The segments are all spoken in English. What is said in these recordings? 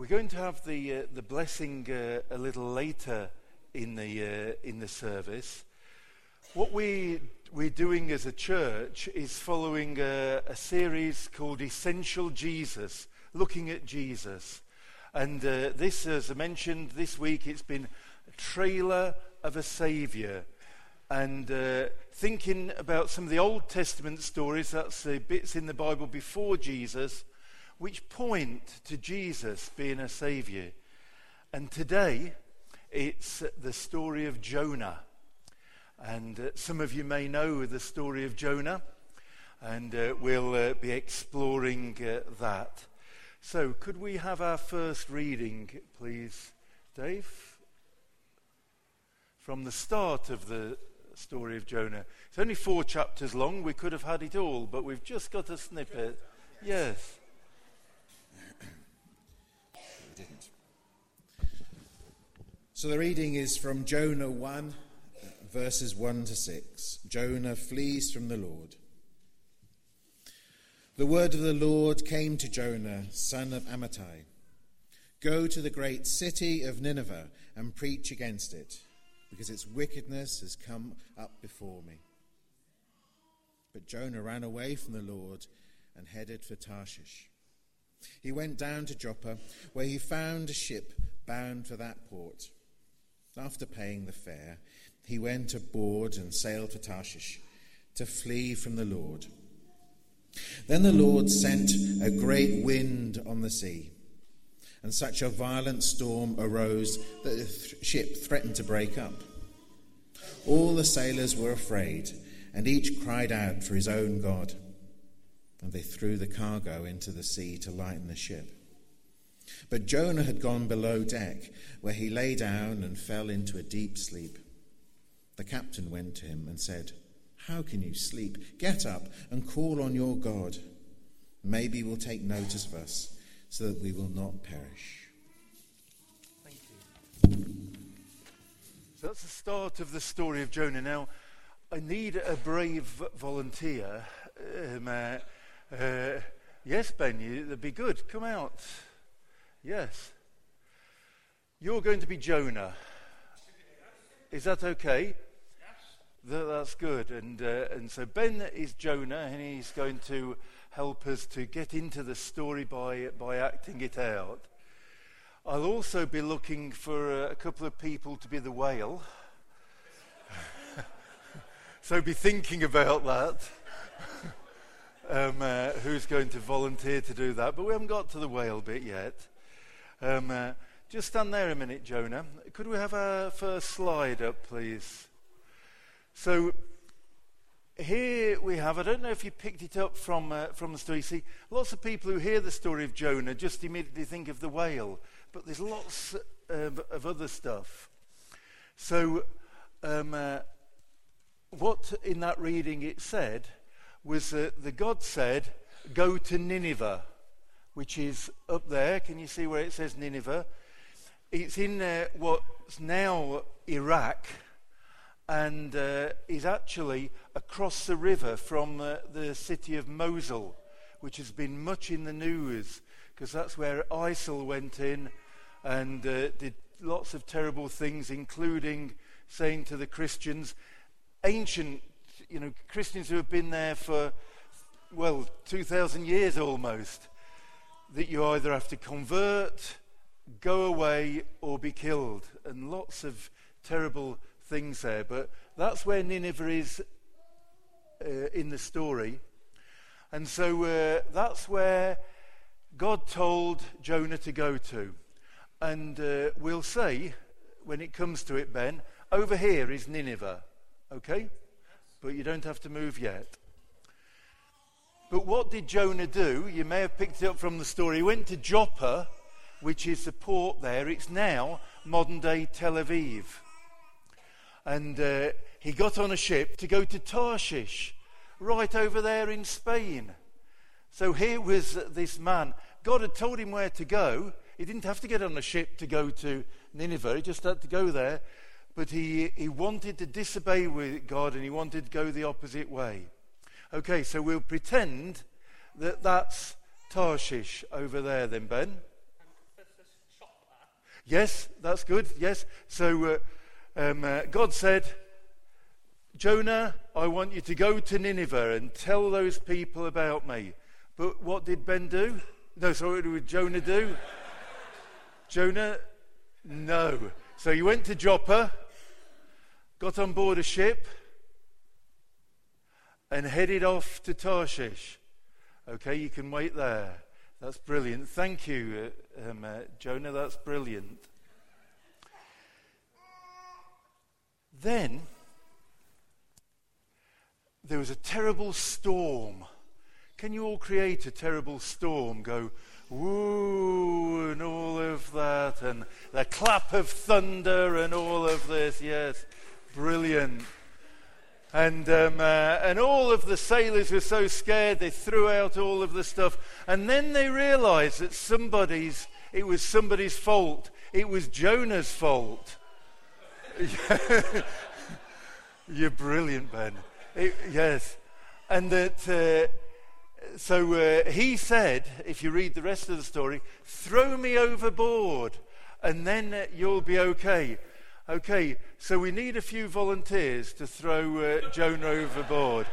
we're going to have the, uh, the blessing uh, a little later in the, uh, in the service. What we, we're doing as a church is following a, a series called Essential Jesus, looking at Jesus. And uh, this, as I mentioned, this week it's been a trailer of a Saviour. And uh, thinking about some of the Old Testament stories, that's the bits in the Bible before Jesus, which point to Jesus being a Saviour. And today, it's the story of Jonah. And uh, some of you may know the story of Jonah, and uh, we'll uh, be exploring uh, that. So, could we have our first reading, please, Dave? From the start of the story of Jonah. It's only four chapters long. We could have had it all, but we've just got a snippet. Yes. So the reading is from Jonah 1, verses 1 to 6. Jonah flees from the Lord. The word of the Lord came to Jonah, son of Amittai Go to the great city of Nineveh and preach against it, because its wickedness has come up before me. But Jonah ran away from the Lord and headed for Tarshish. He went down to Joppa, where he found a ship bound for that port. After paying the fare, he went aboard and sailed for Tarshish to flee from the Lord. Then the Lord sent a great wind on the sea, and such a violent storm arose that the ship threatened to break up. All the sailors were afraid, and each cried out for his own God. And they threw the cargo into the sea to lighten the ship. But Jonah had gone below deck, where he lay down and fell into a deep sleep. The captain went to him and said, How can you sleep? Get up and call on your God. Maybe we'll take notice of us, so that we will not perish. Thank you. So that's the start of the story of Jonah. Now, I need a brave volunteer. Um, uh, uh, yes, Ben, you, that'd be good. Come out. Yes. You're going to be Jonah. Is that okay? Yes. that's good. And, uh, and so Ben is Jonah, and he's going to help us to get into the story by, by acting it out. I'll also be looking for a couple of people to be the whale. so be thinking about that. um, uh, who's going to volunteer to do that? But we haven't got to the whale bit yet. Um, uh, just stand there a minute, Jonah. Could we have our first slide up, please? So here we have, I don't know if you picked it up from, uh, from the story. See, lots of people who hear the story of Jonah just immediately think of the whale, but there's lots of, of other stuff. So, um, uh, what in that reading it said was that the God said, Go to Nineveh which is up there. Can you see where it says Nineveh? It's in uh, what's now Iraq and uh, is actually across the river from uh, the city of Mosul, which has been much in the news because that's where ISIL went in and uh, did lots of terrible things, including saying to the Christians, ancient, you know, Christians who have been there for, well, 2,000 years almost, that you either have to convert, go away, or be killed. And lots of terrible things there. But that's where Nineveh is uh, in the story. And so uh, that's where God told Jonah to go to. And uh, we'll say, when it comes to it, Ben, over here is Nineveh. Okay? But you don't have to move yet. But what did Jonah do? You may have picked it up from the story. He went to Joppa, which is the port there. It's now modern day Tel Aviv. And uh, he got on a ship to go to Tarshish, right over there in Spain. So here was this man. God had told him where to go. He didn't have to get on a ship to go to Nineveh, he just had to go there. But he, he wanted to disobey with God and he wanted to go the opposite way. Okay, so we'll pretend that that's Tarshish over there, then, Ben. Yes, that's good. Yes. So uh, um, uh, God said, Jonah, I want you to go to Nineveh and tell those people about me. But what did Ben do? No, sorry, what did Jonah do? Jonah, no. So he went to Joppa, got on board a ship, and headed off to Tarshish. Okay, you can wait there. That's brilliant. Thank you, uh, um, uh, Jonah. That's brilliant. Then there was a terrible storm. Can you all create a terrible storm? Go, woo, and all of that, and the clap of thunder, and all of this. Yes, brilliant. And, um, uh, and all of the sailors were so scared they threw out all of the stuff. And then they realized that somebody's, it was somebody's fault. It was Jonah's fault. You're brilliant, Ben. It, yes. And that, uh, so uh, he said, if you read the rest of the story, throw me overboard and then you'll be okay. Okay, so we need a few volunteers to throw uh, Jonah overboard.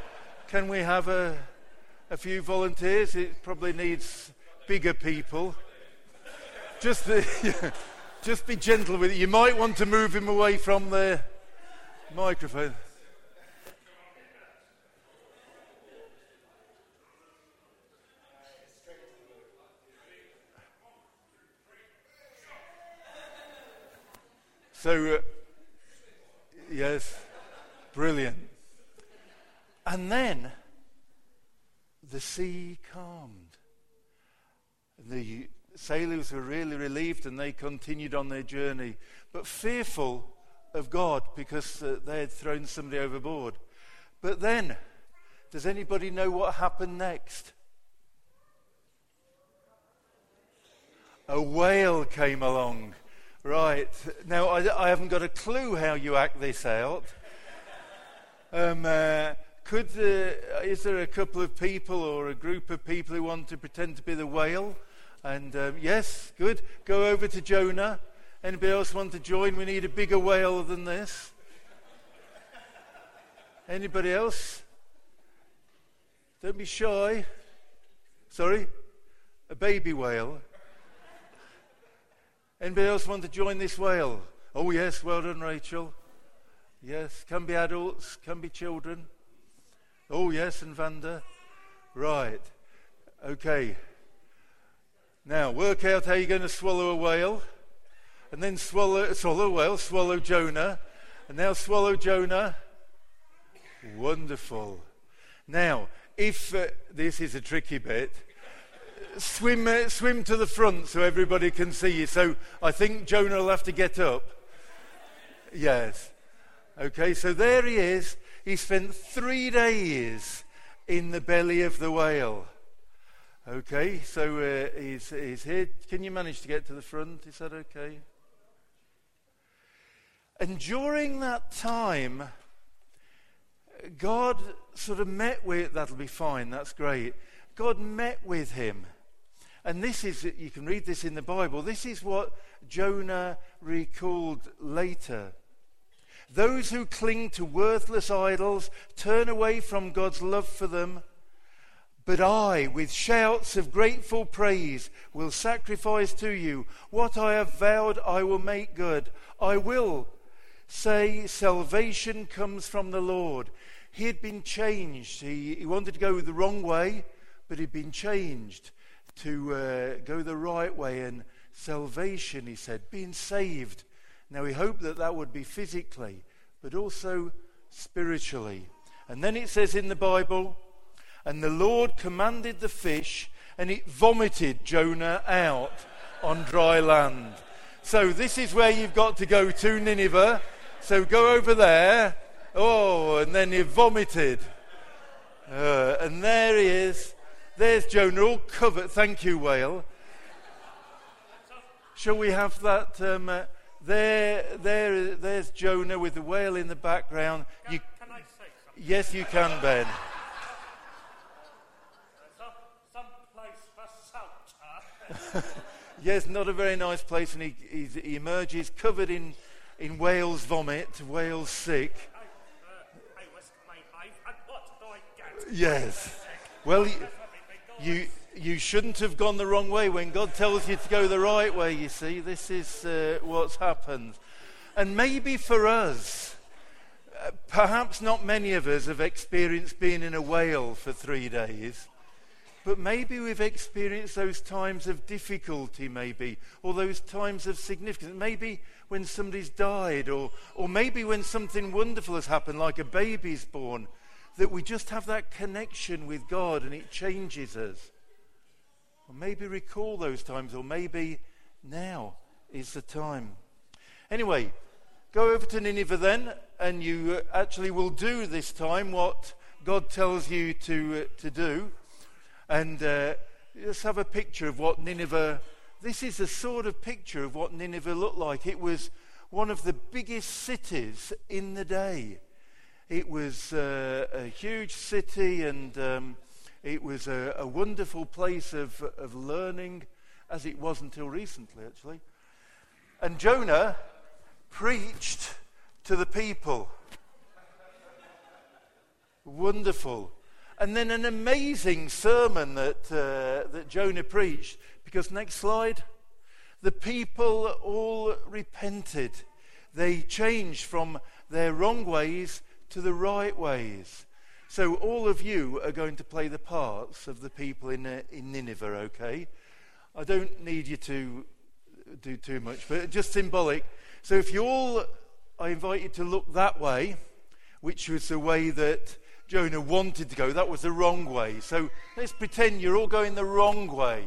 Can we have a, a few volunteers? It probably needs bigger people. Just, the, just be gentle with it. You might want to move him away from the microphone. So, uh, yes, brilliant. And then the sea calmed. The sailors were really relieved and they continued on their journey, but fearful of God because uh, they had thrown somebody overboard. But then, does anybody know what happened next? A whale came along Right. Now, I, I, haven't got a clue how you act this out. Um, uh, could, uh, is there a couple of people or a group of people who want to pretend to be the whale? And um, yes, good. Go over to Jonah. Anybody else want to join? We need a bigger whale than this. Anybody else? Don't be shy. Sorry? A baby whale. Anybody else want to join this whale? Oh, yes, well done, Rachel. Yes, can be adults, can be children. Oh, yes, and Vanda. Right. Okay. Now, work out how you're going to swallow a whale. And then swallow, swallow a whale, swallow Jonah. And now swallow Jonah. Wonderful. Now, if uh, this is a tricky bit, swim, uh, swim to the front so everybody can see you. So I think Jonah will have to get up. Yes. Okay, so there he is. He spent three days in the belly of the whale. Okay, so uh, he's, he's here. Can you manage to get to the front? Is that okay? And during that time, God sort of met with, that'll be fine, that's great. God met with him and this is, you can read this in the Bible, this is what Jonah recalled later. Those who cling to worthless idols turn away from God's love for them. But I, with shouts of grateful praise, will sacrifice to you. What I have vowed, I will make good. I will say, Salvation comes from the Lord. He had been changed. He, he wanted to go the wrong way, but he'd been changed to uh, go the right way and salvation, he said, being saved. Now, we hope that that would be physically, but also spiritually. And then it says in the Bible, and the Lord commanded the fish, and it vomited Jonah out on dry land. So, this is where you've got to go to Nineveh. So, go over there. Oh, and then he vomited. Uh, and there he is there's Jonah, all covered. Thank you, whale. Shall we have that? Um, uh, there, there, there's Jonah with the whale in the background. Can, you, can I say something? Yes, you can, Ben. some, some place for salt, Yes, not a very nice place, and he, he's, he emerges covered in, in whale's vomit, whale's sick. I, I risk my life, and what do I get? Yes. Well, you, you, shouldn't have gone the wrong way when God tells you to go the right way, you see. This is uh, what's happened. And maybe for us, uh, perhaps not many of us have experienced being in a whale for three days. But maybe we've experienced those times of difficulty, maybe, or those times of significance. Maybe when somebody's died, or, or maybe when something wonderful has happened, like a baby's born, that we just have that connection with God and it changes us. Or maybe recall those times, or maybe now is the time. Anyway, go over to Nineveh then, and you actually will do this time what God tells you to, uh, to do. And uh, have a picture of what Nineveh, this is a sort of picture of what Nineveh looked like. It was one of the biggest cities in the day. It was uh, a huge city and um, it was a, a, wonderful place of, of learning, as it was until recently, actually. And Jonah preached to the people. Wonderful. And then an amazing sermon that, uh, that Jonah preached. Because, next slide, the people all repented. They changed from their wrong ways to the right ways. So, all of you are going to play the parts of the people in, uh, in Nineveh, okay? I don't need you to do too much, but just symbolic. So, if you all, I invite you to look that way, which was the way that Jonah wanted to go. That was the wrong way. So let's pretend you're all going the wrong way.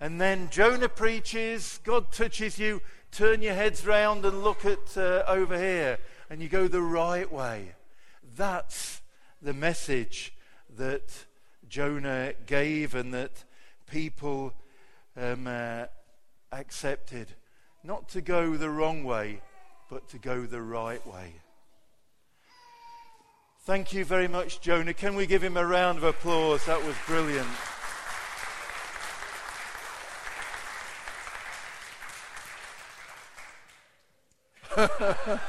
And then Jonah preaches, God touches you, turn your heads round and look at uh, over here, and you go the right way. That's the message that Jonah gave and that people um, uh, accepted. Not to go the wrong way, but to go the right way. Thank you very much, Jonah. Can we give him a round of applause? That was brilliant.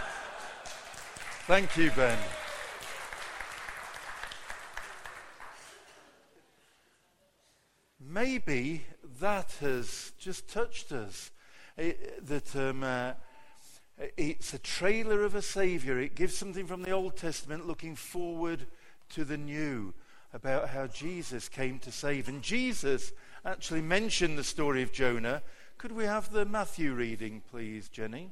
Thank you, Ben. Maybe that has just touched us. It, that um, uh, it's a trailer of a Savior. It gives something from the Old Testament looking forward to the new about how Jesus came to save. And Jesus actually mentioned the story of Jonah. Could we have the Matthew reading, please, Jenny?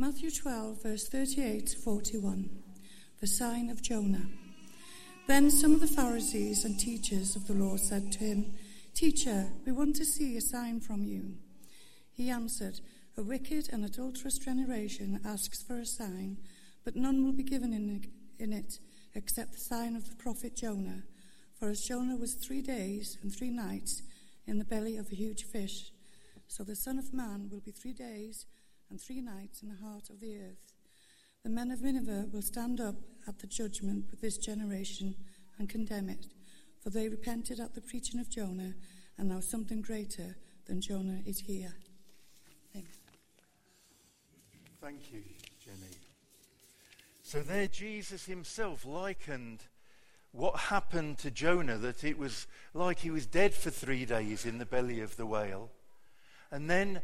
Matthew 12, verse 38 to 41, the sign of Jonah. Then some of the Pharisees and teachers of the law said to him, Teacher, we want to see a sign from you. He answered, A wicked and adulterous generation asks for a sign, but none will be given in it except the sign of the prophet Jonah. For as Jonah was three days and three nights in the belly of a huge fish, so the Son of Man will be three days and three nights in the heart of the earth. The men of Nineveh will stand up at the judgment with this generation and condemn it, for they repented at the preaching of Jonah, and now something greater than Jonah is here. Amen. Thank you, Jenny. So there, Jesus himself likened what happened to Jonah, that it was like he was dead for three days in the belly of the whale. And then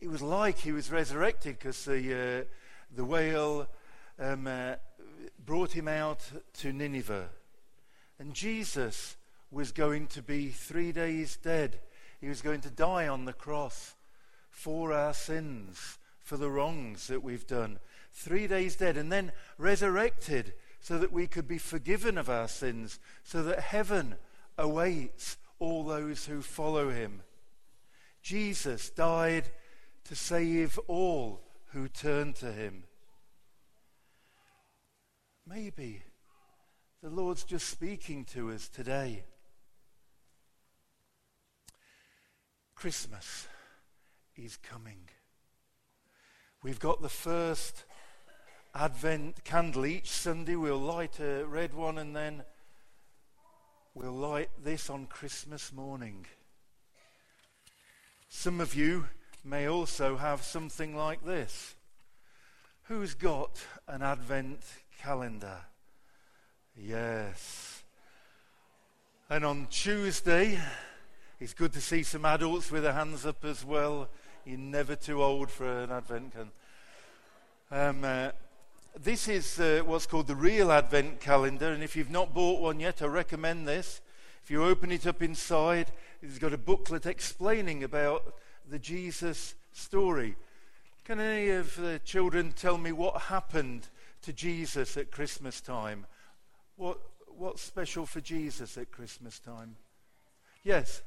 it was like he was resurrected because the, uh, the whale um, uh, brought him out to Nineveh. And Jesus was going to be three days dead. He was going to die on the cross for our sins, for the wrongs that we've done. Three days dead, and then resurrected so that we could be forgiven of our sins, so that heaven awaits all those who follow him. Jesus died to save all who turn to him. Maybe the Lord's just speaking to us today. Christmas is coming. We've got the first Advent candle each Sunday. We'll light a red one and then we'll light this on Christmas morning. Some of you may also have something like this. Who's got an Advent calendar? Yes. And on Tuesday, it's good to see some adults with their hands up as well. You're never too old for an Advent calendar. Um, uh, this is uh, what's called the real Advent calendar, and if you've not bought one yet, I recommend this. If you open it up inside, it's got a booklet explaining about the Jesus story. Can any of the children tell me what happened to Jesus at Christmas time? What, what's special for Jesus at Christmas time? Yes.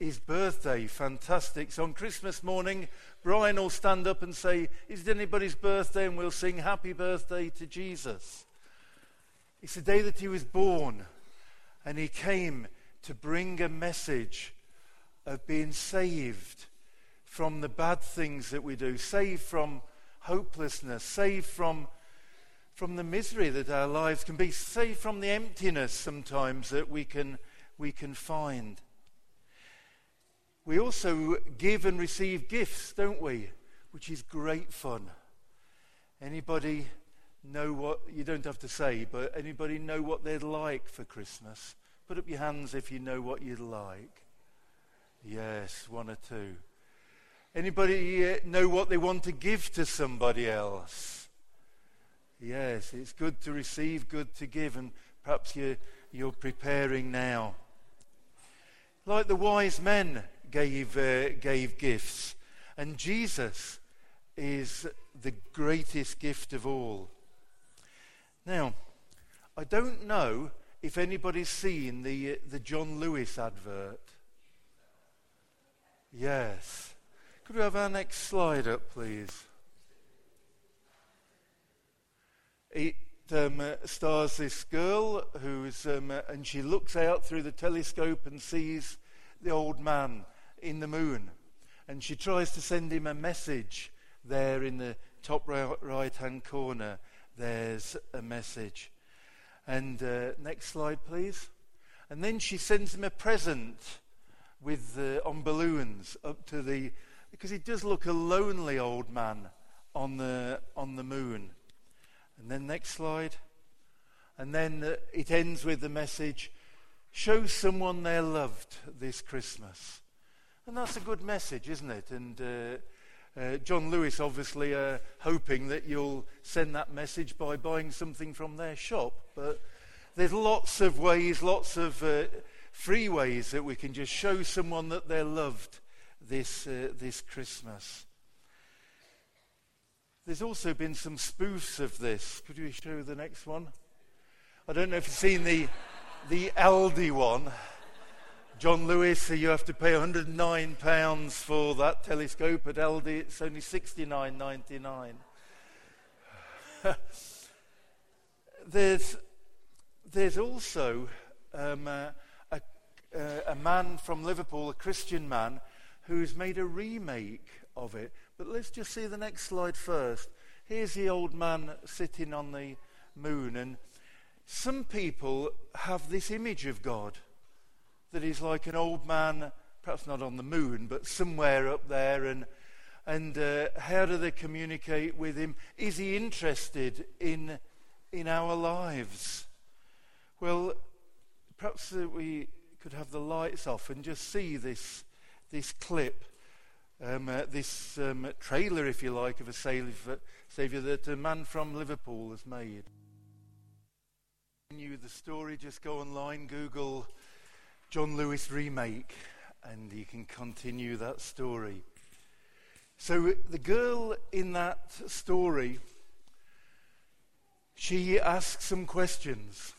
His birthday, fantastic. So on Christmas morning, Brian will stand up and say, Is it anybody's birthday? And we'll sing Happy Birthday to Jesus. It's the day that he was born, and he came to bring a message of being saved from the bad things that we do, saved from hopelessness, saved from, from the misery that our lives can be, saved from the emptiness sometimes that we can, we can find. We also give and receive gifts, don't we? Which is great fun. Anybody know what, you don't have to say, but anybody know what they'd like for Christmas? Put up your hands if you know what you'd like. Yes, one or two. Anybody know what they want to give to somebody else? Yes, it's good to receive, good to give, and perhaps you're, you're preparing now. Like the wise men gave, uh, gave gifts, and Jesus is the greatest gift of all. Now, I don't know if anybody's seen the, uh, the John Lewis advert. Yes. Could we have our next slide up, please? It um, uh, stars this girl who's, um, uh, and she looks out through the telescope and sees the old man in the moon. And she tries to send him a message there in the top right hand corner. There's a message. And uh, next slide, please. And then she sends him a present with uh, on balloons up to the because he does look a lonely old man on the on the moon. And then next slide. And then uh, it ends with the message show someone they're loved this Christmas. And that's a good message, isn't it? And uh, uh, John Lewis obviously uh, hoping that you'll send that message by buying something from their shop. But there's lots of ways, lots of free ways that we can just show someone that they're loved this, uh, this Christmas. There's also been some spoofs of this. Could you show the next one? I don't know if you've seen the, the Aldi one. John Lewis, you have to pay £109 for that telescope. At Aldi, it's only $69.99. there's, there's also um, uh, uh, a man from Liverpool, a Christian man, who's made a remake of it. But let's just see the next slide first. Here's the old man sitting on the moon, and some people have this image of God that he's like an old man, perhaps not on the moon, but somewhere up there. And, and uh, how do they communicate with him? Is he interested in, in our lives? Well, perhaps uh, we could have the lights off and just see this, this clip. Um, uh, this um, trailer, if you like, of a savior, savior that a man from Liverpool has made. You the story, just go online, Google John Lewis remake, and you can continue that story. So, the girl in that story, she asks some questions.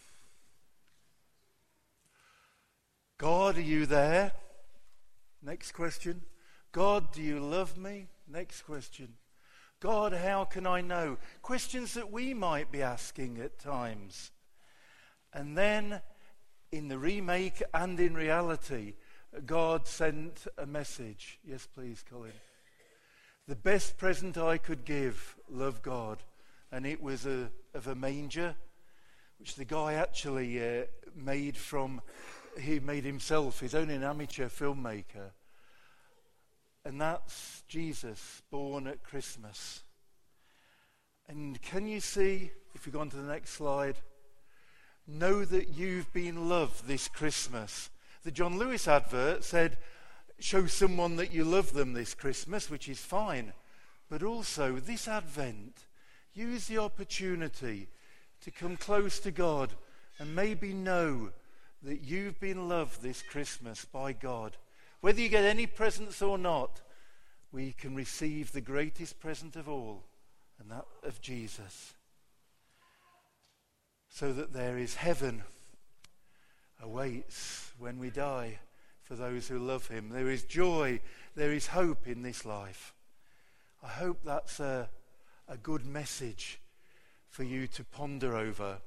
God, are you there? Next question. God, do you love me? Next question. God, how can I know? Questions that we might be asking at times. And then in the remake and in reality, God sent a message. Yes, please, Colin. The best present I could give, love God, and it was a, of a manger, which the guy actually uh, made from, he made himself, his own an amateur filmmaker. And that's Jesus born at Christmas. And can you see, if you go on to the next slide, know that you've been loved this Christmas. The John Lewis advert said, show someone that you love them this Christmas, which is fine. But also, this Advent, use the opportunity to come close to God and maybe know that you've been loved this Christmas by God. Whether you get any presents or not, we can receive the greatest present of all, and that of Jesus. So that there is heaven awaits when we die for those who love him. There is joy, there is hope in this life. I hope that's a, a good message for you to ponder over